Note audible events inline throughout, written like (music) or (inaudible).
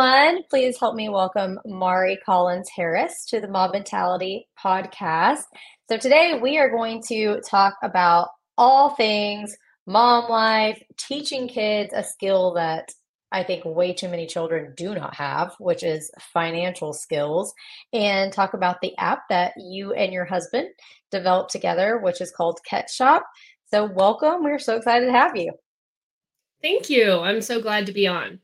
everyone. Please help me welcome Mari Collins Harris to the MOBB Mentality podcast. So, today we are going to talk about all things mom life, teaching kids a skill that I think way too many children do not have, which is financial skills, and talk about the app that you and your husband developed together, which is called Ketshop. So, welcome. We're so excited to have you. Thank you. I'm so glad to be on.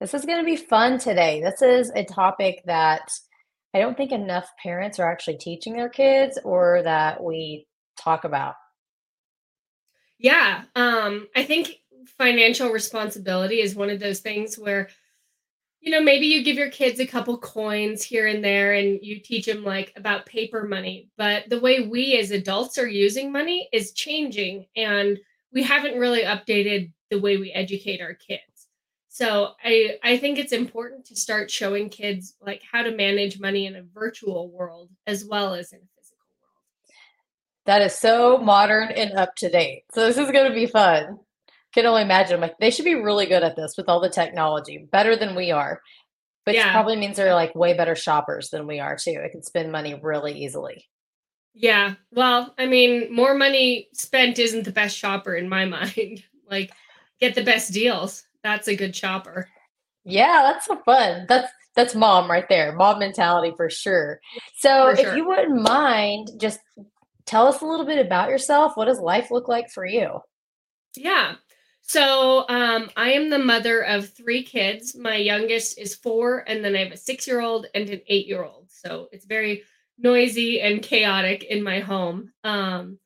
This is going to be fun today. This is a topic that I don't think enough parents are actually teaching their kids or that we talk about. Yeah. Um, I think financial responsibility is one of those things where you know maybe you give your kids a couple coins here and there and you teach them like about paper money but the way we as adults are using money is changing and we haven't really updated the way we educate our kids so i i think it's important to start showing kids like how to manage money in a virtual world as well as in a physical world that is so modern and up to date so this is going to be fun can only imagine. like, they should be really good at this with all the technology, better than we are. Which yeah. probably means they're like way better shoppers than we are too. It can spend money really easily. Yeah. Well, I mean, more money spent isn't the best shopper in my (laughs) mind. like, get the best deals. That's a good chopper. Yeah, that's so fun. That's that's mom right there. Mom mentality for sure. So, for sure. if you wouldn't mind, just tell us a little bit about yourself. What does life look like for you? Yeah. So um, I am the mother of three kids. My youngest is four, and then I have a six year old and an eight year old. So it's very noisy and chaotic in my home. Um,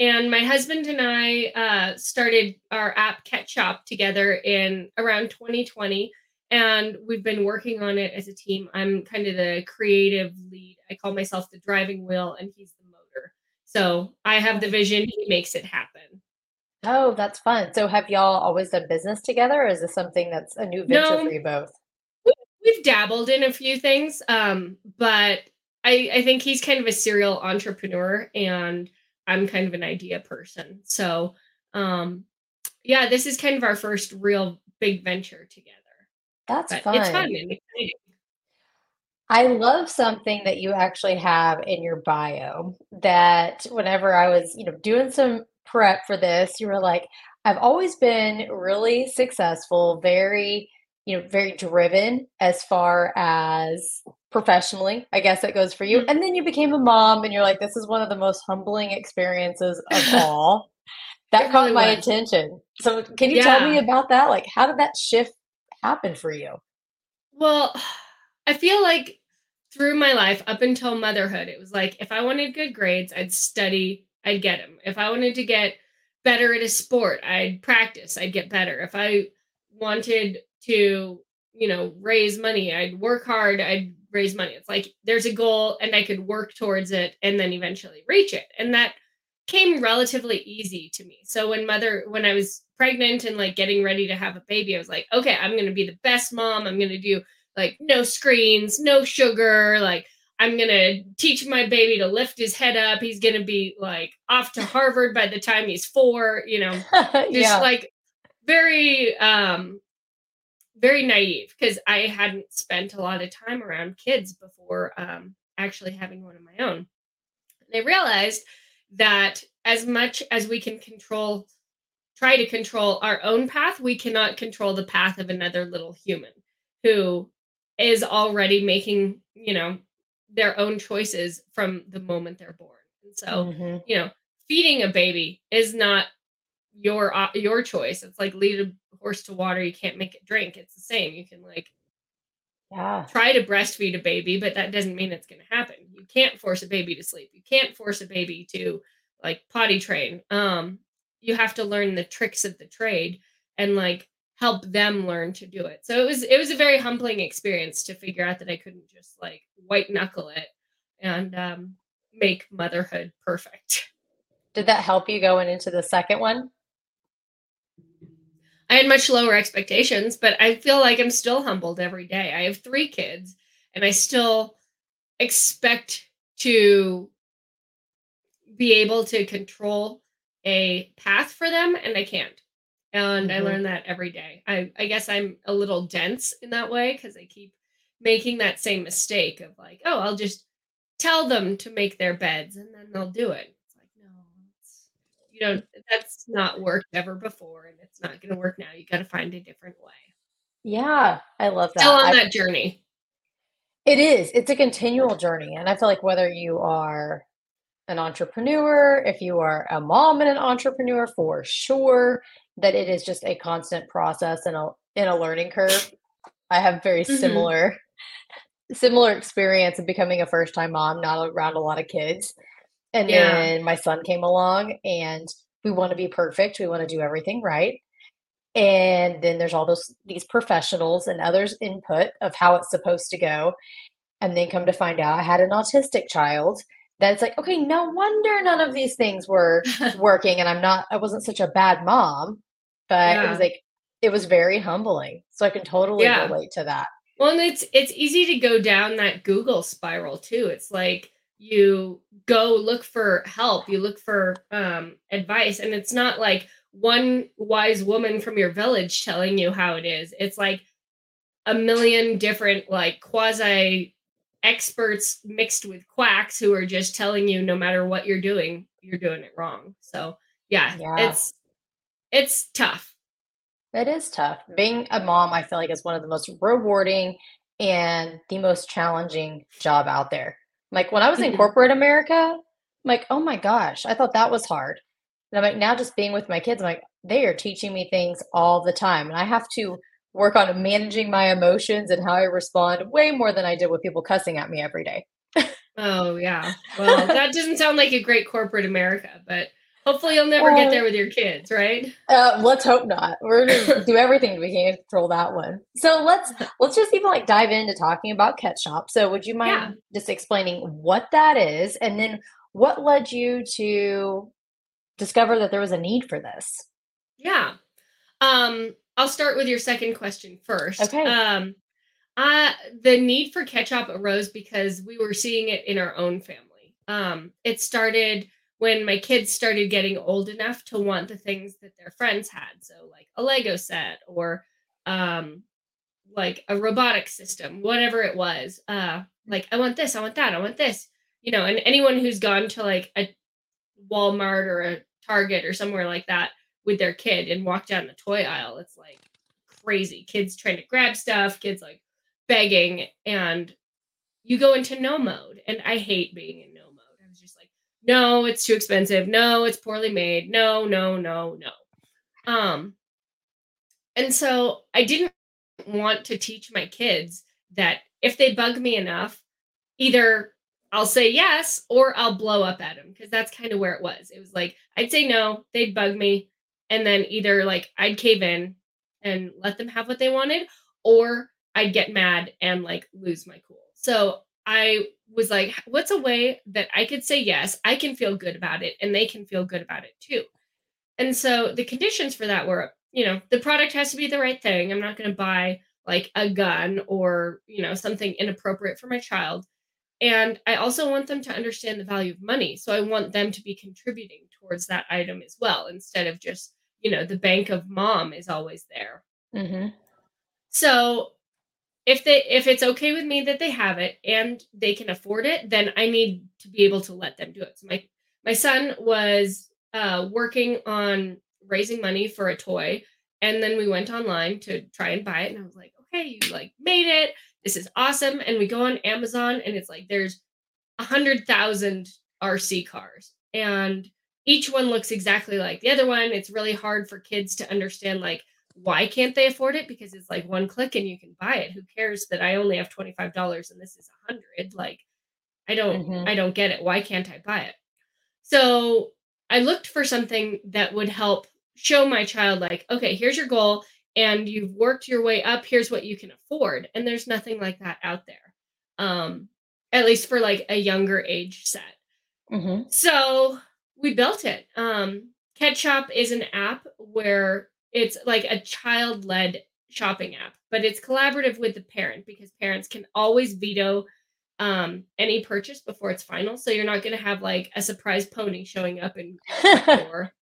and my husband and I uh, started our app Ketshop together in around 2020. And we've been working on it as a team. I'm kind of the creative lead. I call myself the driving wheel, and he's the motor. So I have the vision, he makes it happen. Oh, that's fun. So have y'all always done business together, or is this something that's a new venture no, for you both? We've dabbled in a few things, um, but I, I think he's kind of a serial entrepreneur, and I'm kind of an idea person. So, um, yeah, this is kind of our first real big venture together. That's but fun. It's fun and exciting. I love something that you actually have in your bio that whenever I was, you know, doing some prep for this, you were like, I've always been really successful, very, you know, very driven as far as professionally. I guess that goes for you. Mm-hmm. And then you became a mom and you're like, this is one of the most humbling experiences of (laughs) all. that caught my was. attention. So can you yeah. tell me about that? Like how did that shift happen for you? Well, (sighs) I feel like through my life up until motherhood, it was like if I wanted good grades, I'd study I'd get them If I wanted to get better at a sport, I'd practice, I'd get better. If I wanted to, you know, raise money, I'd work hard, I'd raise money. It's like there's a goal and I could work towards it and then eventually reach it. And that came relatively easy to me. So when mother when I was pregnant and like getting ready to have a baby, I was like, okay, I'm going to be the best mom. I'm going to do like no screens, no sugar, like I'm going to teach my baby to lift his head up. He's going to be like off to Harvard by the time he's four, you know, (laughs) just yeah. like very, um, very naive because I hadn't spent a lot of time around kids before um, actually having one of my own. And I realized that as much as we can control, try to control our own path, we cannot control the path of another little human who is already making, you know, their own choices from the moment they're born. And so, mm-hmm. you know, feeding a baby is not your uh, your choice. It's like lead a horse to water, you can't make it drink. It's the same. You can like yeah. try to breastfeed a baby, but that doesn't mean it's going to happen. You can't force a baby to sleep. You can't force a baby to like potty train. Um you have to learn the tricks of the trade and like help them learn to do it. So it was it was a very humbling experience to figure out that I couldn't just like white knuckle it and um, make motherhood perfect. Did that help you going into the second one? I had much lower expectations, but I feel like I'm still humbled every day. I have three kids and I still expect to be able to control a path for them and I can't. And mm-hmm. I learn that every day. I, I guess I'm a little dense in that way because I keep making that same mistake of like, oh, I'll just tell them to make their beds and then they'll do it. It's like, no, it's, you know, that's not worked ever before and it's not going to work now. You got to find a different way. Yeah, I love that. Still on I, that journey. It is. It's a continual journey. And I feel like whether you are an entrepreneur, if you are a mom and an entrepreneur, for sure, that it is just a constant process and a in a learning curve. I have very mm-hmm. similar similar experience of becoming a first time mom, not around a lot of kids. And yeah. then my son came along and we want to be perfect. We want to do everything right. And then there's all those these professionals and others input of how it's supposed to go. And then come to find out I had an autistic child. That's like, okay, no wonder none of these things were (laughs) working and I'm not I wasn't such a bad mom. But yeah. it was like it was very humbling. So I can totally yeah. relate to that. Well, and it's it's easy to go down that Google spiral too. It's like you go look for help, you look for um, advice, and it's not like one wise woman from your village telling you how it is. It's like a million different like quasi experts mixed with quacks who are just telling you no matter what you're doing, you're doing it wrong. So yeah, yeah. it's it's tough. It is tough. Being a mom, I feel like is one of the most rewarding and the most challenging job out there. Like when I was in (laughs) corporate America, I'm like, oh my gosh, I thought that was hard. And I'm like, now just being with my kids, I'm like, they are teaching me things all the time. And I have to work on managing my emotions and how I respond way more than I did with people cussing at me every day. oh, yeah. (laughs) Well, that doesn't sound like a great corporate America, but Hopefully, you'll never uh, get there with your kids, right? Uh, let's hope not. We're gonna (laughs) do everything we can to control that one. So let's let's just even like dive into talking about Ketshop. So, would you mind yeah. just explaining what that is, and then what led you to discover that there was a need for this? Yeah, um, I'll start with your second question first. Okay. Um, uh, the need for Ketshop arose because we were seeing it in our own family. Um, it started when my kids started getting old enough to want the things that their friends had. So like a lego set or um like a robotic system whatever it was uh like i want this i want that i want this you know and anyone who's gone to like a walmart or a target or somewhere like that with their kid and walked down the toy aisle it's like crazy. Kids trying to grab stuff kids like begging and you go into no mode and i hate being in no it's too expensive. No, it's poorly made. No, no, no, no. Um, and so I didn't want to teach my kids that if they bug me enough, either I'll say yes or I'll blow up at them because that's kind of where it was. It was like I'd say no, they'd bug me, and then either like I'd cave in and let them have what they wanted, or I'd get mad and like lose my cool. So I was like, what's a way that I could say yes, I can feel good about it, and they can feel good about it too. And so the conditions for that were, you know, the product has to be the right thing. I'm not going to buy like a gun or, you know, something inappropriate for my child. And I also want them to understand the value of money. So I want them to be contributing towards that item as well, instead of just, you know, the bank of mom is always there. Mm-hmm. So if they if it's okay with me that they have it and they can afford it then i need to be able to let them do it. So my my son was uh, working on raising money for a toy and then we went online to try and buy it and i was like okay you like made it. This is awesome. And we go on amazon and it's like there's a hundred thousand rc cars and each one looks exactly like the other one. It's really hard for kids to understand like why can't they afford it? Because it's like one click and you can buy it. Who cares that I only have $25 and this is a hundred? Like, I don't, mm-hmm. I don't get it. Why can't I buy it? So I looked for something that would help show my child, like, okay, here's your goal and you've worked your way up. Here's what you can afford. And there's nothing like that out there. Um, at least for like a younger age set. Mm-hmm. So we built it. Um, Ketshop is an app where it's like a child led shopping app, but it's collaborative with the parent because parents can always veto um, any purchase before it's final. So you're not going to have like a surprise pony showing up in (laughs) store.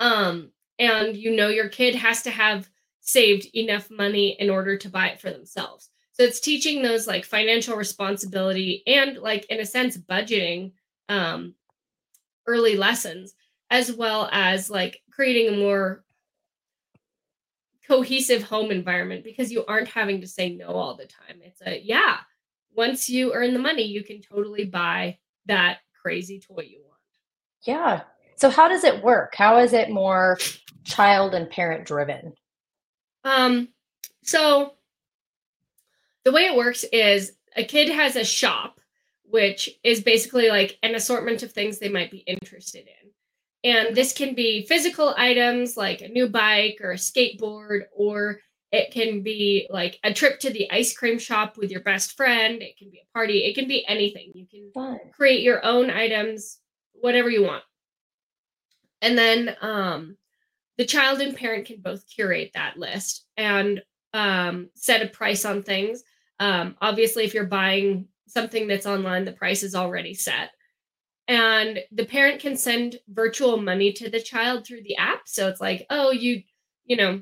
um, and you know your kid has to have saved enough money in order to buy it for themselves. So it's teaching those like financial responsibility and like in a sense budgeting um early lessons as well as like creating a more cohesive home environment because you aren't having to say no all the time. It's a yeah, once you earn the money, you can totally buy that crazy toy you want. Yeah. So how does it work? How is it more child and parent driven? Um so the way it works is a kid has a shop which is basically like an assortment of things they might be interested in. And this can be physical items like a new bike or a skateboard, or it can be like a trip to the ice cream shop with your best friend. It can be a party. It can be anything. You can Fun. create your own items, whatever you want. And then um, the child and parent can both curate that list and um, set a price on things. Um, obviously, if you're buying something that's online, the price is already set and the parent can send virtual money to the child through the app. So it's like oh you you know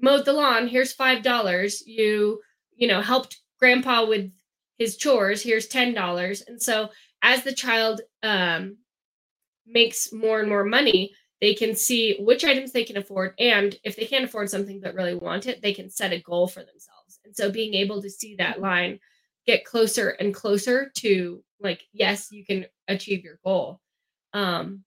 mowed the lawn here's five dollars. You you know helped grandpa with his chores here's ten dollars. And so as the child um, makes more and more money they can see which items they can afford. And if they can't afford something but really want it they can set a goal for themselves. And so being able to see that line get closer and closer to like yes you can achieve your goal. Um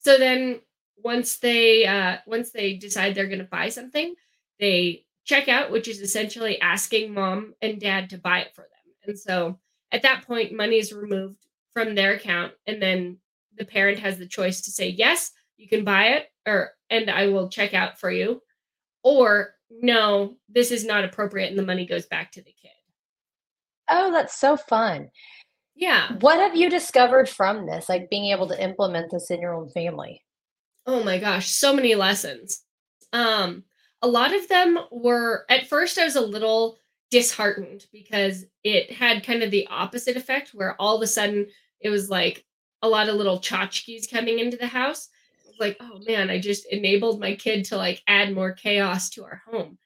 so then once they uh once they decide they're going to buy something they check out which is essentially asking mom and dad to buy it for them. And so at that point money is removed from their account and then the parent has the choice to say yes you can buy it or and i will check out for you or no this is not appropriate and the money goes back to the kid oh that's so fun yeah. What have you discovered from this, like being able to implement this in your own family? Oh my gosh, so many lessons. Um, a lot of them were at first I was a little disheartened because it had kind of the opposite effect where all of a sudden it was like a lot of little tchotchkes coming into the house. like, oh man, I just enabled my kid to like add more chaos to our home.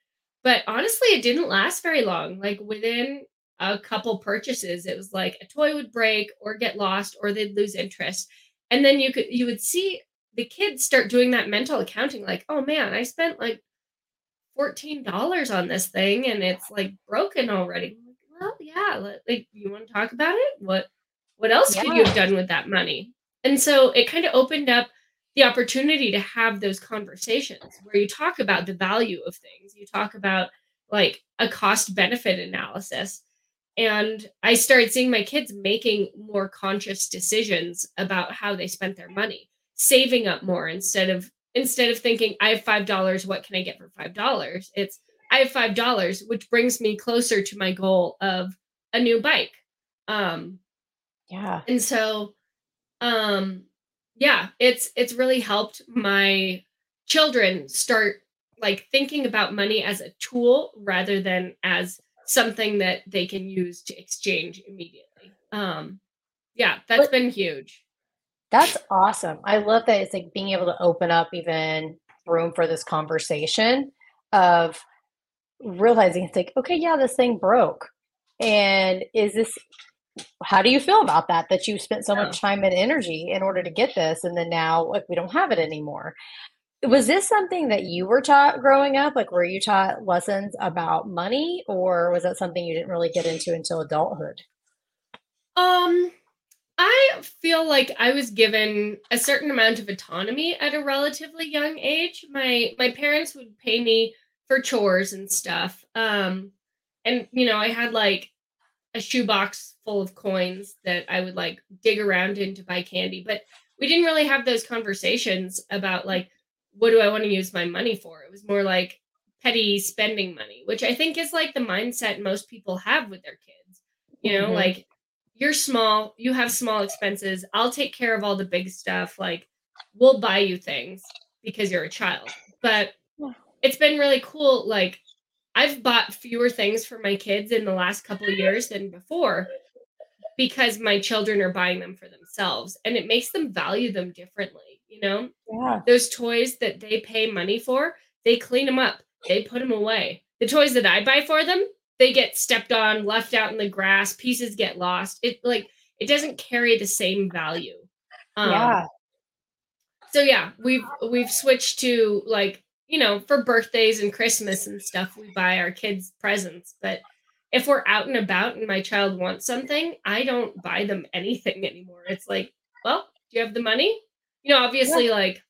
But honestly, it didn't last very long. Like within a couple purchases. It was like a toy would break or get lost or they'd lose interest. And then you could you would see the kids start doing that mental accounting like oh man i spent like $14 on this thing and it's like broken already. Well yeah like you want to talk about it? What what else yeah. could you have done with that money? And so it kind of opened up the opportunity to have those conversations where you talk about the value of things. You talk about like a cost benefit analysis and i started seeing my kids making more conscious decisions about how they spent their money saving up more instead of instead of thinking i have five dollars what can i get for five dollars? It's i have five dollars which brings me closer to my goal of a new bike. Um yeah. and so um yeah it's it's really helped my children start like thinking about money as a tool rather than as something that they can use to exchange immediately. Um, yeah, that's but been huge. That's awesome. I love that it's like being able to open up even room for this conversation of realizing it's like, okay, yeah, this thing broke. And is this how do you feel about that that you spent so much time and energy in order to get this and then now like we don't have it anymore was this something that you were taught growing up? Like, were you taught lessons about money, or was that something you didn't really get into until adulthood? Um, I feel like I was given a certain amount of autonomy at a relatively young age. My my parents would pay me for chores and stuff. Um, and you know, I had like a shoebox full of coins that I would like dig around in to buy candy, but we didn't really have those conversations about like what do I want to use my money for? It was more like petty spending money, which I think is like the mindset most people have with their kids. You know, mm-hmm. like you're small, you have small expenses. I'll take care of all the big stuff. Like we'll buy you things because you're a child. But it's been really cool. Like I've bought fewer things for my kids in the last couple of years than before because my children are buying them for themselves and it makes them value them differently you know? Yeah. Those toys that they pay money for, they clean them up, they put them away. The toys that I buy for them, they get stepped on, left out in the grass, pieces get lost. It like it doesn't carry the same value. Um, yeah. So yeah, we've we've switched to like you know for birthdays and Christmas and stuff we buy our kids presents, but if we're out and about and my child wants something, I don't buy them anything (laughs) anymore. It's like, well, do you have the money? You know, obviously yeah. like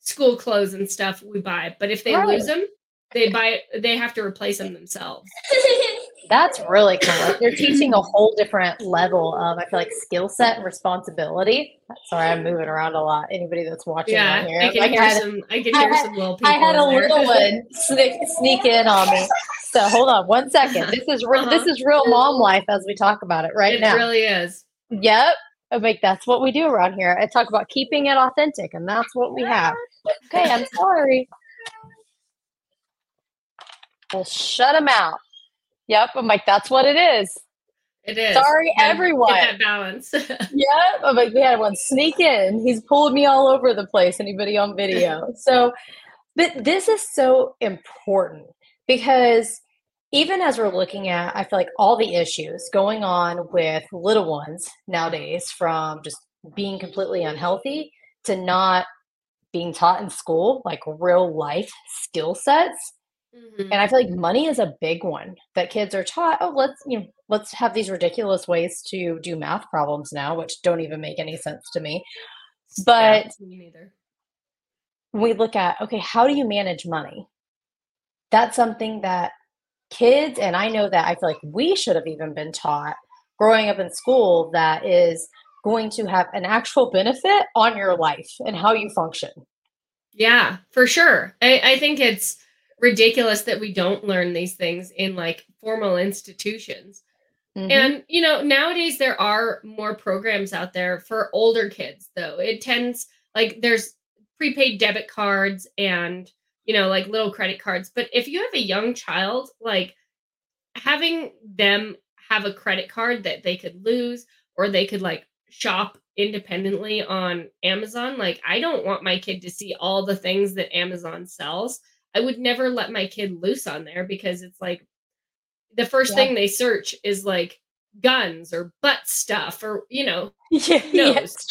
school clothes and stuff we buy, but if they right. lose them, they buy they have to replace them themselves. (laughs) That's really cool. They're teaching a whole different level of, I feel like, skill set and responsibility. Sorry, I'm moving around a lot. Anybody that's watching yeah, here, I can like hear I had, some. I can hear I had, some little people. I had a little one (laughs) sneak, sneak in on me. So hold on one second. This is uh-huh. this is real mom life as we talk about it right it now. It really is. Yep. I'm like that's what we do around here. I talk about keeping it authentic, and that's what we have. Okay, I'm sorry. We'll shut them out. Yep. I'm like, that's what it is. It is. Sorry, everyone. Get that balance. (laughs) yep. I'm like, we had one sneak in. He's pulled me all over the place. Anybody on video? so, but this is so important because even as we're looking at, I feel like all the issues going on with little ones nowadays, from just being completely unhealthy to not being taught in school, like real life skill sets Mm-hmm. And I feel like money is a big one that kids are taught. Oh, let's you know, let's have these ridiculous ways to do math problems now, which don't even make any sense to me. But yeah, me neither. we look at okay, how do you manage money? That's something that kids and I know that I feel like we should have even been taught growing up in school that is going to have an actual benefit on your life and how you function. Yeah, for sure. I, I think it's ridiculous that we don't learn these things in like formal institutions. Mm-hmm. And you know, nowadays there are more programs out there for older kids though. It tends like there's prepaid debit cards and you know, like little credit cards, but if you have a young child, like having them have a credit card that they could lose or they could like shop independently on Amazon, like I don't want my kid to see all the things that Amazon sells I would never let my kid loose on there because it's like the first yeah. thing they search is like guns or butt stuff or you know (laughs) yeah, yeah it's,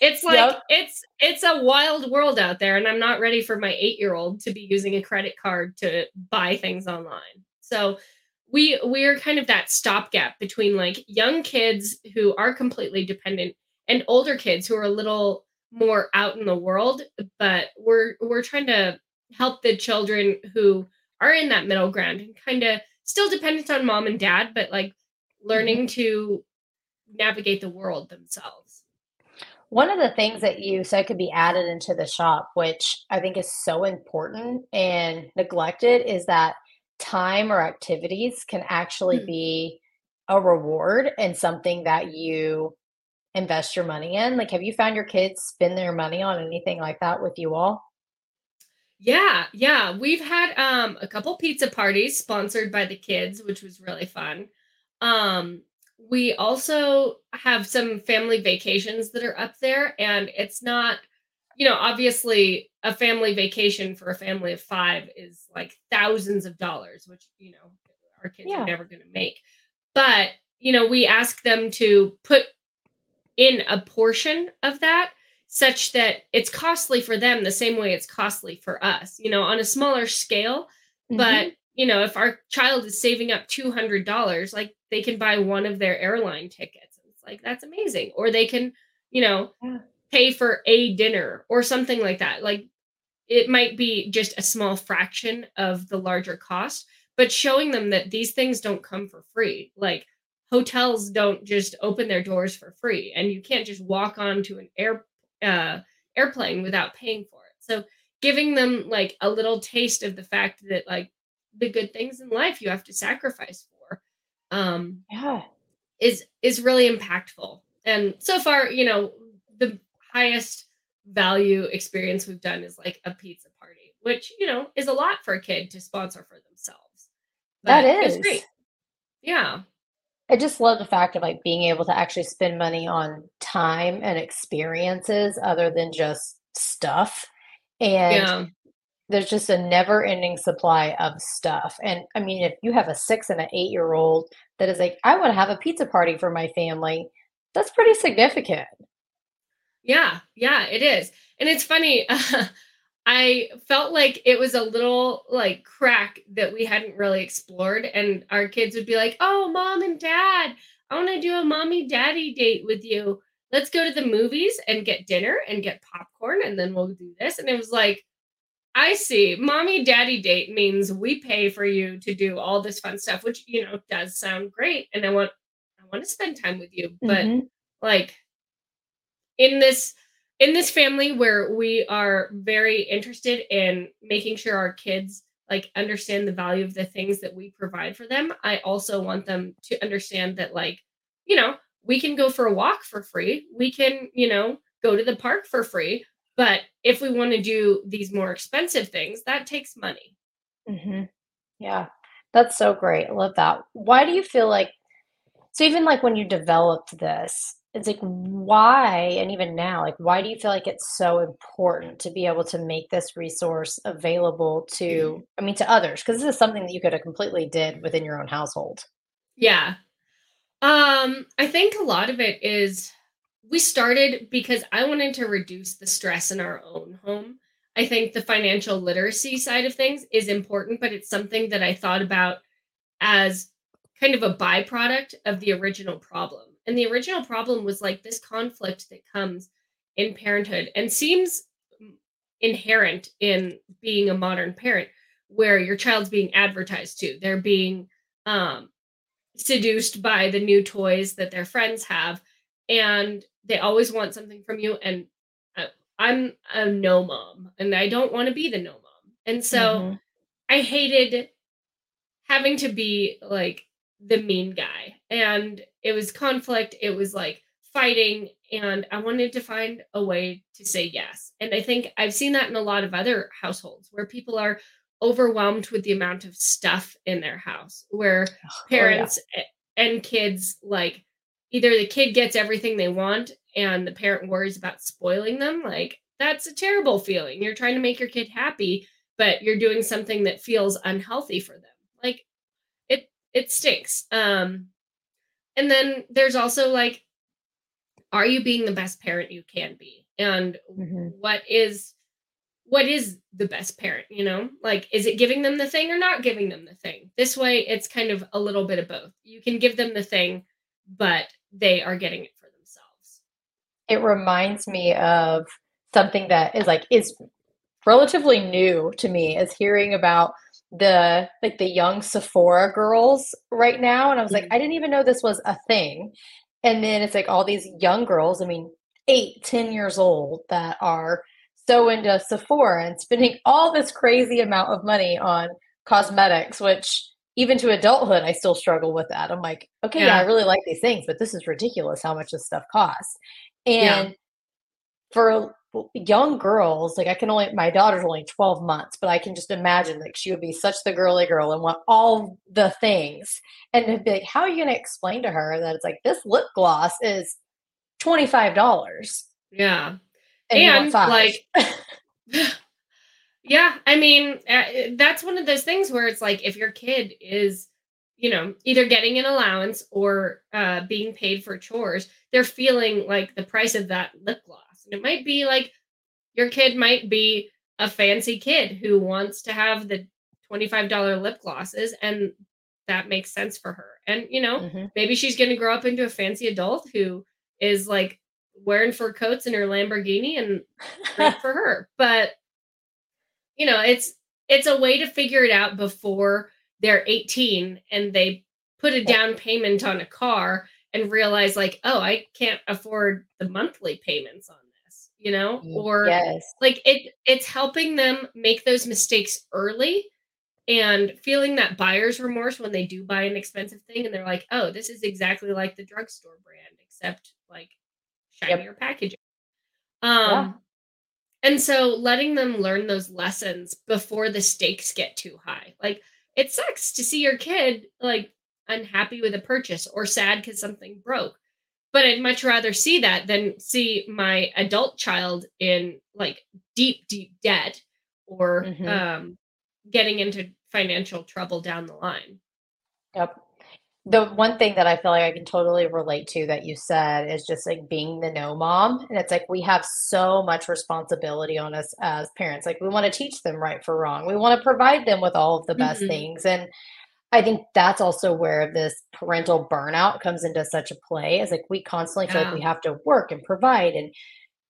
it's like yep. it's it's a wild world out there and i'm not ready for my eight year old to be using a credit card to buy things online. So we we're kind of that stopgap between like young kids who are completely dependent and older kids who are a little more out in the world but we're we're trying to help the children who are in that middle ground and kind of still dependent on mom and dad, but like learning mm-hmm. to navigate the world themselves. One of the things that you said could be added into the shop, which I think is so important and neglected, is that time or activities can actually mm-hmm. be a reward and something that you invest your money in. Like, have you found your kids spend their money on anything like that with you all? Yeah, yeah. We've had um a couple pizza parties sponsored by the kids, which was really fun. Um we also have some family vacations that are up there and it's not you know, obviously a family vacation for a family of 5 is like thousands of dollars, which you know, our kids yeah. are never going to make. But, you know, we ask them to put in a portion of that such that it's costly for them the same way it's costly for us, you know, on a smaller scale. Mm-hmm. But, you know, if our child is saving up $200, like they can buy one of their airline tickets. It's like, that's amazing. Or they can, you know, yeah. pay for a dinner or something like that. Like it might be just a small fraction of the larger cost, but showing them that these things don't come for free. Like, hotels don't just open their doors for free and you can't just walk onto an air uh, airplane without paying for it. So giving them like a little taste of the fact that like the good things in life you have to sacrifice for um yeah. is is really impactful. And so far you know the highest value experience we've done is like a pizza party which you know is a lot for a kid to sponsor for themselves. But that is. great. Yeah. I just love the fact of like being able to actually spend money on time and experiences other than just stuff. And yeah. There's just a never ending supply of stuff. And I mean, if you have a six and an eight year old that is like, I want to have a pizza party for my family, that's pretty significant. Yeah, yeah, it is. And it's funny. (laughs) I felt like it was a little like crack that we hadn't really explored. And our kids would be like, Oh, mom and dad, I want to do a mommy daddy date with you. Let's go to the movies and get dinner and get popcorn and then we'll do this. And it was like, I see. Mommy daddy date means we pay for you to do all this fun stuff, which you know does sound great. And I want I want to spend time with you. But mm-hmm. like in this in this family where we are very interested in making sure our kids like understand the value of the things that we provide for them i also want them to understand that like you know we can go for a walk for free we can you know go to the park for free but if we want to do these more expensive things that takes money. Mm-hmm. yeah. That's so great. I love that. Why do you feel like so even like when you developed this it's like why and even now like why do you feel like it's so important to be able to make this resource available to mm-hmm. i mean to others? Because this is something that you could have completely did within your own household. Yeah. Um i think a lot of it is we started because i wanted to reduce the stress in our own home i think the financial literacy side of things is important but it's something that i thought about as kind of a byproduct of the original problem and the original problem was like this conflict that comes in parenthood and seems inherent in being a modern parent where your child's being advertised to. They're being um, seduced by the new toys that their friends have and they always want something from you and uh, I'm a no mom and I don't want to be the no mom. And so mm-hmm. I hated having to be like the mean guy and it was conflict it was like fighting and i wanted to find a way to say yes and i think i've seen that in a lot of other households where people are overwhelmed with the amount of stuff in their house where parents oh, yeah. and kids like either the kid gets everything they want and the parent worries about spoiling them like that's a terrible feeling. You're trying to make your kid happy but you're doing something that feels unhealthy for them. Like it it stinks. Um and then there's also like are you being the best parent you can be? And mm-hmm. what is what is the best parent you know? Like is it giving them the thing or not giving them the thing? This way it's kind of a little bit of both. You can give them the thing but they are getting it for themselves it reminds me of something that is like is relatively new to me is hearing about the like the young Sephora girls right now. And I was like, mm-hmm. I didn't even know this was a thing. And then it's like all these young girls, I mean, eight, ten years old that are so into Sephora and spending all this crazy amount of money on cosmetics, which even to adulthood, I still struggle with that. I'm like, okay, yeah, yeah I really like these things, but this is ridiculous how much this stuff costs. And yeah. for young girls, like I can only, my daughter's only 12 months, but I can just imagine like she would be such the girly girl and want all the things. And be like, how are you going to explain to her that it's like this lip gloss is $25? Yeah. And, and like, (laughs) yeah, I mean, uh, that's one of those things where it's like if your kid is, you know, either getting an allowance or uh, being paid for chores, they're feeling like the price of that lip gloss and it might be like your kid might be a fancy kid who wants to have the $25 lip glosses and that makes sense for her. And you know, mm-hmm. maybe she's going to grow up into a fancy adult who is like wearing fur coats in her Lamborghini and great for her. But you know, it's it's a way to figure it out before they're 18 and they put a down payment on a car and realize like, oh, I can't afford the monthly payments on this, you know mm, or yes. like it it's helping them make those mistakes early and feeling that buyer's remorse when they do buy an expensive thing and they're like oh this is exactly like the drugstore brand except like shinier yep. packaging um. And so letting them learn those lessons before the stakes get too high like it sucks to see your kid like unhappy with a purchase or sad because something broke but I'd much rather see that than see my adult child in like deep, deep debt or mm-hmm. um, getting into financial trouble down the line. Yep. The one thing that I feel like I can totally relate to that you said is just like being the no mom. And it's like we have so much responsibility on us as parents. Like we want to teach them right for wrong. We want to provide them with all of the best mm-hmm. things. And I think that's also where this parental burnout comes into such a play is like we constantly feel like we have to work and provide and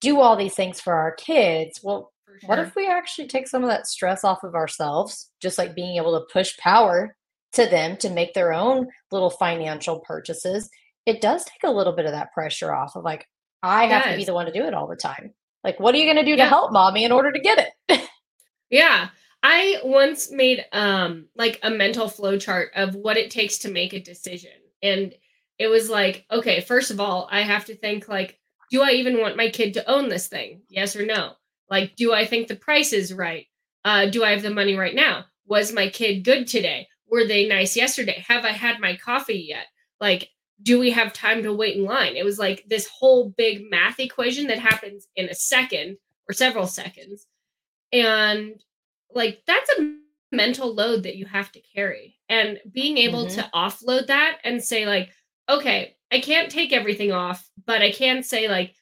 do all these things for our kids. Well, sure. what if we actually take some of that stress off of ourselves, just like being able to push power to them to make their own little financial purchases? It does take a little bit of that pressure off of like, I have to be the one to do it all the time. Like, what are you going to do yeah. to help mommy in order to get it? (laughs) yeah. I once made um like a mental flow chart of what it takes to make a decision. And it was like, okay, first of all, I have to think like, do I even want my kid to own this thing? Yes or no? Like, do I think the price is right? Uh, do I have the money right now? Was my kid good today? Were they nice yesterday? Have I had my coffee yet? Like, do we have time to wait in line? It was like this whole big math equation that happens in a second or several seconds. And like that's a mental load that you have to carry and being able mm-hmm. to offload that and say like okay i can't take everything off but i can say like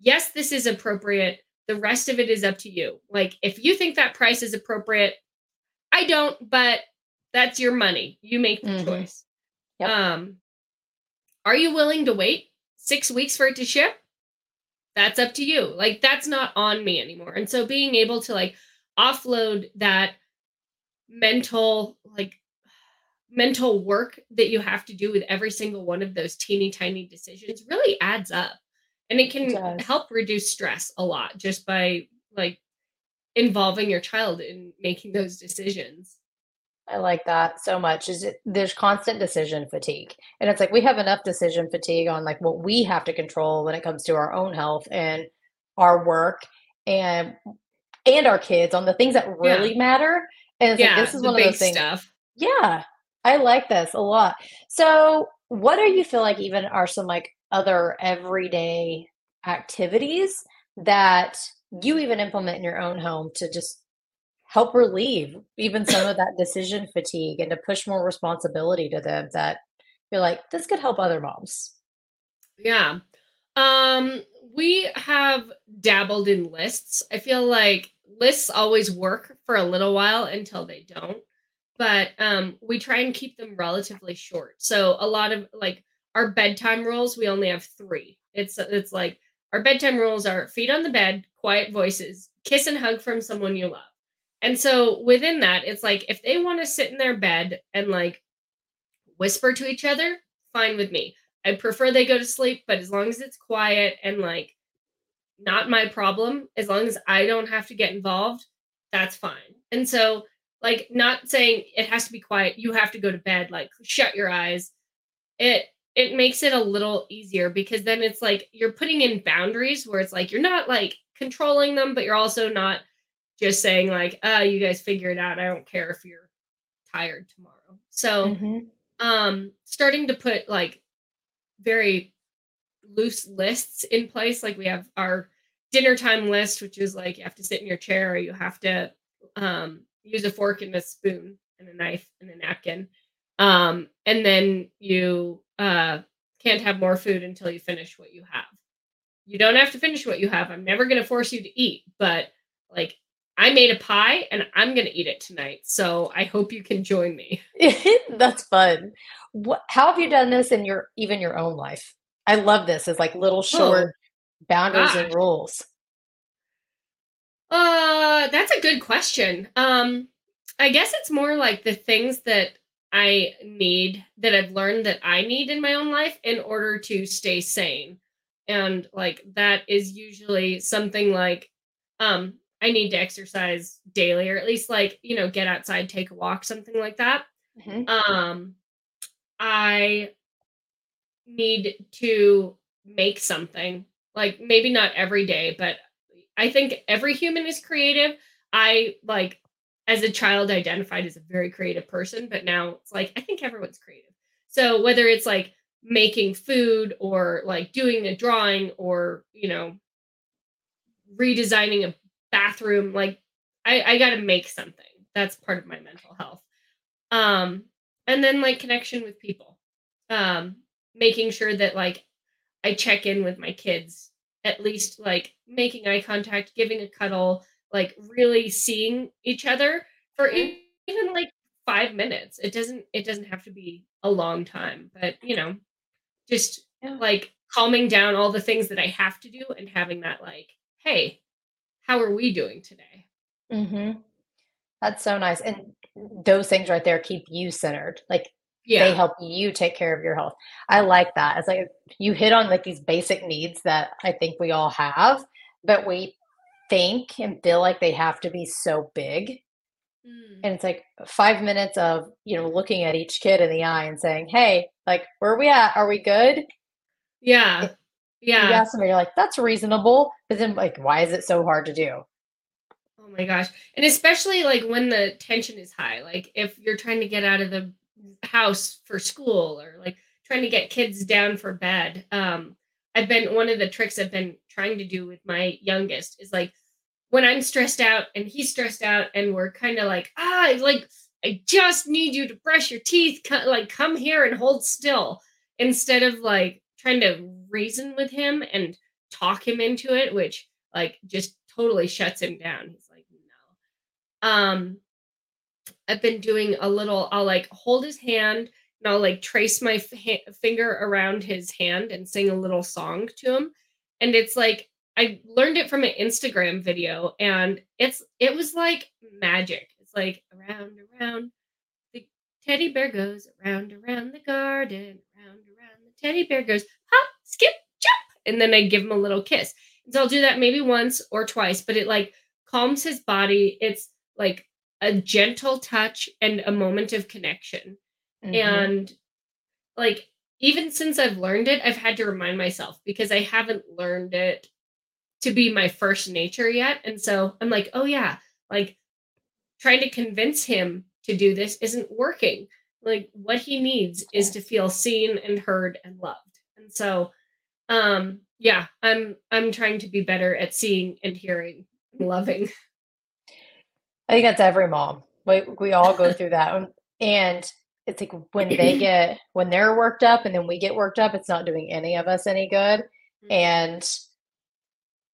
yes this is appropriate the rest of it is up to you like if you think that price is appropriate i don't but that's your money. You make the mm-hmm. choice. Yep. um are you willing to wait six weeks for it to ship? That's up to you. Like that's not on me anymore. And so being able to like offload that mental like mental work that you have to do with every single one of those teeny tiny decisions really adds up. And it can it help reduce stress a lot just by like involving your child in making those decisions i like that so much is it there's constant decision fatigue and it's like we have enough decision fatigue on like what we have to control when it comes to our own health and our work and and our kids on the things that really yeah. matter. And yeah, like, this is one of those things. Stuff. Yeah, I like this a lot. So, what do you feel like even are some like other everyday activities that you even implement in your own home to just help relieve even some of that decision fatigue and to push more responsibility to them that you're like this could help other moms yeah um we have dabbled in lists. I feel like lists always work for a little while until they don't. But um, we try and keep them relatively short. So a lot of like our bedtime rules, we only have three. It's it's like our bedtime rules are feet on the bed, quiet voices, kiss and hug from someone you love. And so within that, it's like if they want to sit in their bed and like whisper to each other, fine with me. I prefer they go to sleep, but as long as it's quiet and like not my problem, as long as I don't have to get involved, that's fine. And so, like, not saying it has to be quiet, you have to go to bed, like, shut your eyes. It it makes it a little easier because then it's like you're putting in boundaries where it's like you're not like controlling them, but you're also not just saying like, "Ah, uh, you guys figure it out. I don't care if you're tired tomorrow." So, mm-hmm. um, starting to put like very loose lists in place. Like we have our dinner time list, which is like you have to sit in your chair or you have to um, use a fork and a spoon and a knife and a napkin. Um, and then you uh, can't have more food until you finish what you have. You don't have to finish what you have. I'm never going to force you to eat, but like I made a pie and I'm going to eat it tonight. So I hope you can join me. (laughs) That's fun. What, how have you done this in your even your own life? I love this as like little oh, short oh, boundaries gosh. and rules. Uh, that's a good question. Um, I guess it's more like the things that I need that I've learned that I need in my own life in order to stay sane. And like that is usually something like um I need to exercise daily or at least like, you know, get outside, take a walk, something like that. Mm-hmm. Um I need to make something. Like maybe not every day, but I think every human is creative. I like as a child identified as a very creative person, but now it's like I think everyone's creative. So whether it's like making food or like doing a drawing or you know redesigning a bathroom like i i got to make something. That's part of my mental health. Um and then like connection with people. Um making sure that like i check in with my kids at least like making eye contact giving a cuddle like really seeing each other for mm-hmm. even like 5 minutes. It doesn't it doesn't have to be a long time but you know just like calming down all the things that i have to do and having that like hey how are we doing today? Mhm that's so nice and those things right there keep you centered like yeah. they help you take care of your health. I like that it's like you hit on like these basic needs that i think we all have but we think and feel like they have to be so big mm. and it's like five minutes of you know looking at each kid in the eye and saying hey like where are we at? Are we good? Yeah yeah you ask them you're like that's reasonable but then like why is it so hard to do oh my gosh and especially like when the tension is high like if you're trying to get out of the house for school or like trying to get kids down for bed. Um, I've been one of the tricks I've been trying to do with my youngest is like when I'm stressed out and he's stressed out and we're kind of like, ah, like I just need you to brush your teeth, like come here and hold still instead of like trying to reason with him and talk him into it, which like just totally shuts him down. He's like, no. Um, I've been doing a little, I'll like hold his hand and I'll like trace my f- finger around his hand and sing a little song to him. And it's like, I learned it from an Instagram video and it's, it was like magic. It's like around, around, the teddy bear goes around, around the garden, around, around the teddy bear goes. And then I give him a little kiss. And so I'll do that maybe once or twice, but it like calms his body. It's like a gentle touch and a moment of connection. Mm-hmm. And like even since I've learned it, I've had to remind myself because I haven't learned it to be my first nature yet. And so I'm like, oh yeah, like trying to convince him to do this isn't working. Like what he needs is to feel seen and heard and loved. And so um yeah, I'm I'm trying to be better at seeing and hearing and loving. (laughs) I think that's every mom. We we all go through that, and it's like when they (clears throat) get when they're worked up, and then we get worked up. It's not doing any of us any good. Mm-hmm. And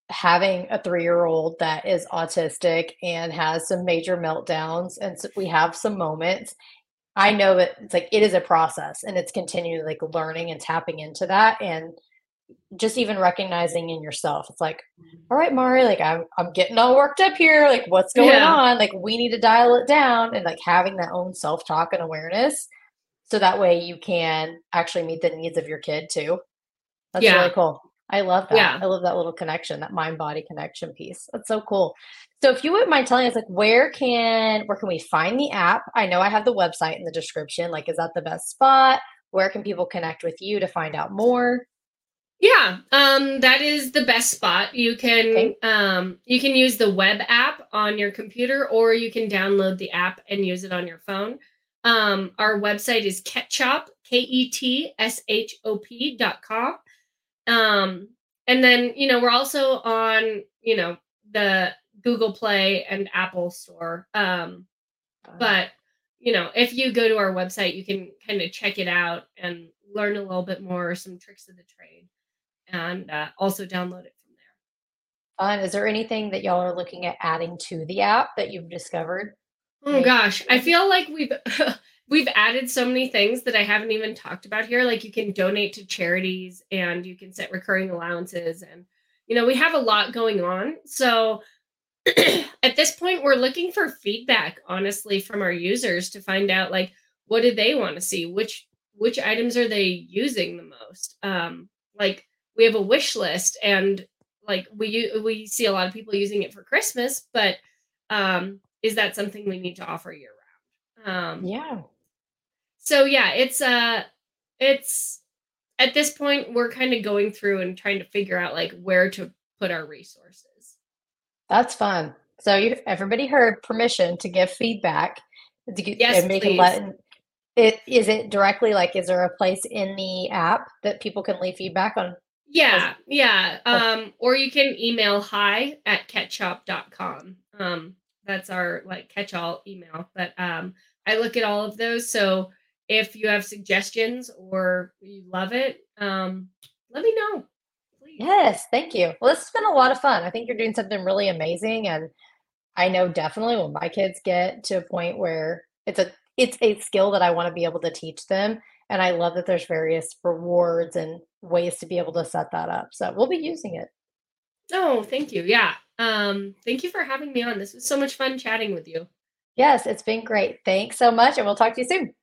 having a three year old that is autistic and has some major meltdowns, and so we have some moments. I know that it's like it is a process, and it's continually like learning and tapping into that, and just even recognizing in yourself it's like all right mari like i'm i'm getting all worked up here like what's going yeah. on? Like we need to dial it down and like having that own self-talk and awareness so that way you can actually meet the needs of your kid too. That's yeah. really cool. I love that. Yeah. i love that little connection that mind body connection piece. That's so cool. So if you wouldn't mind telling us like where can where can we find the app? I know i have the website in the description like is that the best spot? Where can people connect with you to find out more yeah, um, that is the best spot. You can okay. um, you can use the web app on your computer, or you can download the app and use it on your phone. Um, our website is Ketshop, K E T S H O P dot com. Um, and then you know we're also on you know the Google Play and Apple Store. Um, but you know if you go to our website, you can kind of check it out and learn a little bit more, some tricks of the trade and uh, also download it from there. Fun. Is there anything that y'all are looking at adding to the app that you've discovered? Oh Maybe? gosh, I feel like we've (laughs) we've added so many things that I haven't even talked about here. Like you can donate to charities and you can set recurring allowances and you know, we have a lot going on. So (clears throat) at this point we're looking for feedback honestly from our users to find out like what do they want to see? Which which items are they using the most? Um like we have a wish list and like we we see a lot of people using it for Christmas, but um, is that something we need to offer year round? Um, yeah. So yeah, it's uh it's at this point we're kind of going through and trying to figure out like where to put our resources. That's fun. So you everybody heard permission to give feedback to get, yes, and make please. let It, is it directly like is there a place in the app that people can leave feedback on? Yeah, yeah. Oh. Um, or you can email hi at ketshop.com. Um, that's our like catch all email. But um I look at all of those. So if you have suggestions or you love it, um, let me know. Please. Yes, thank you. Well, this has been a lot of fun. I think you're doing something really amazing and I know definitely when my kids get to a point where it's a it's a skill that I want to be able to teach them. And I love that there's various rewards and ways to be able to set that up. So we'll be using it. Oh, thank you. Yeah. Um, thank you for having me on. This was so much fun chatting with you. Yes, it's been great. Thanks so much, and we'll talk to you soon.